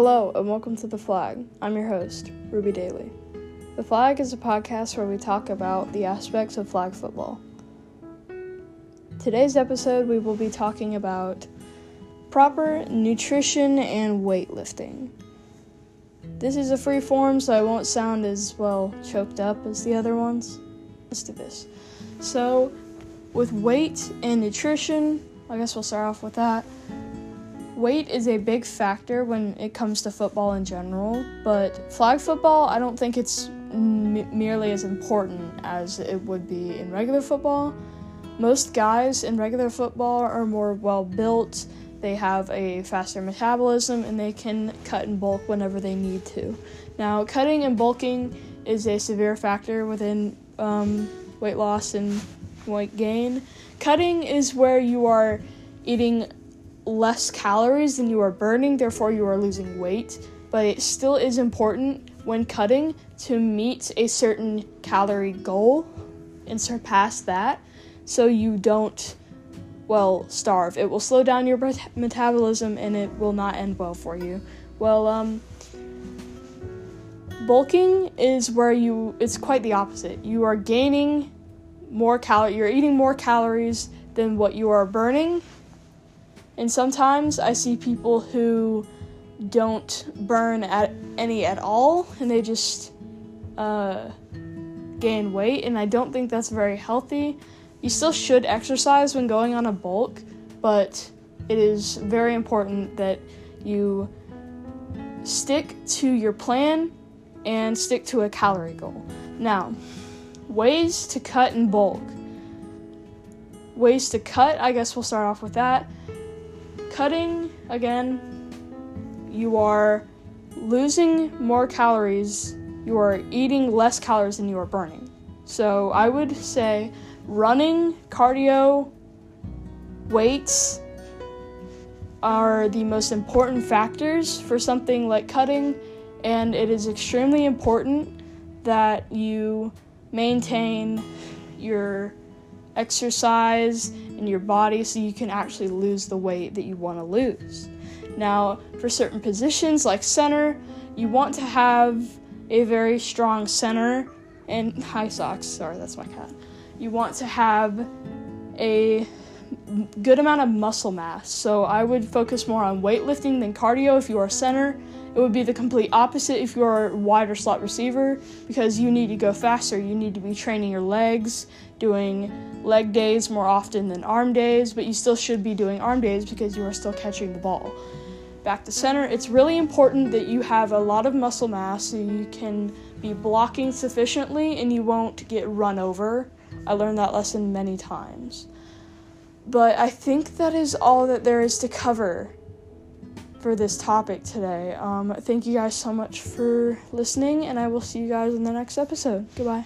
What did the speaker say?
Hello, and welcome to The Flag. I'm your host, Ruby Daly. The Flag is a podcast where we talk about the aspects of flag football. Today's episode, we will be talking about proper nutrition and weightlifting. This is a free form, so I won't sound as well choked up as the other ones. Let's do this. So, with weight and nutrition, I guess we'll start off with that. Weight is a big factor when it comes to football in general, but flag football, I don't think it's m- merely as important as it would be in regular football. Most guys in regular football are more well built, they have a faster metabolism, and they can cut and bulk whenever they need to. Now, cutting and bulking is a severe factor within um, weight loss and weight gain. Cutting is where you are eating less calories than you are burning, therefore, you are losing weight. But it still is important when cutting to meet a certain calorie goal and surpass that so you don't, well, starve. It will slow down your metabolism and it will not end well for you. Well, um, bulking is where you, it's quite the opposite. You are gaining more calories, you're eating more calories than what you are burning and sometimes I see people who don't burn at any at all and they just uh, gain weight, and I don't think that's very healthy. You still should exercise when going on a bulk, but it is very important that you stick to your plan and stick to a calorie goal. Now, ways to cut in bulk. Ways to cut, I guess we'll start off with that cutting again, you are losing more calories, you are eating less calories than you are burning. So I would say running, cardio, weights are the most important factors for something like cutting, and it is extremely important that you maintain your exercise in your body so you can actually lose the weight that you want to lose. Now, for certain positions like center, you want to have a very strong center and high socks. Sorry, that's my cat. You want to have a good amount of muscle mass. So I would focus more on weightlifting than cardio if you are center. It would be the complete opposite if you are wide or slot receiver because you need to go faster. You need to be training your legs, doing leg days more often than arm days, but you still should be doing arm days because you are still catching the ball. Back to center, it's really important that you have a lot of muscle mass so you can be blocking sufficiently and you won't get run over. I learned that lesson many times. But I think that is all that there is to cover for this topic today. Um, thank you guys so much for listening, and I will see you guys in the next episode. Goodbye.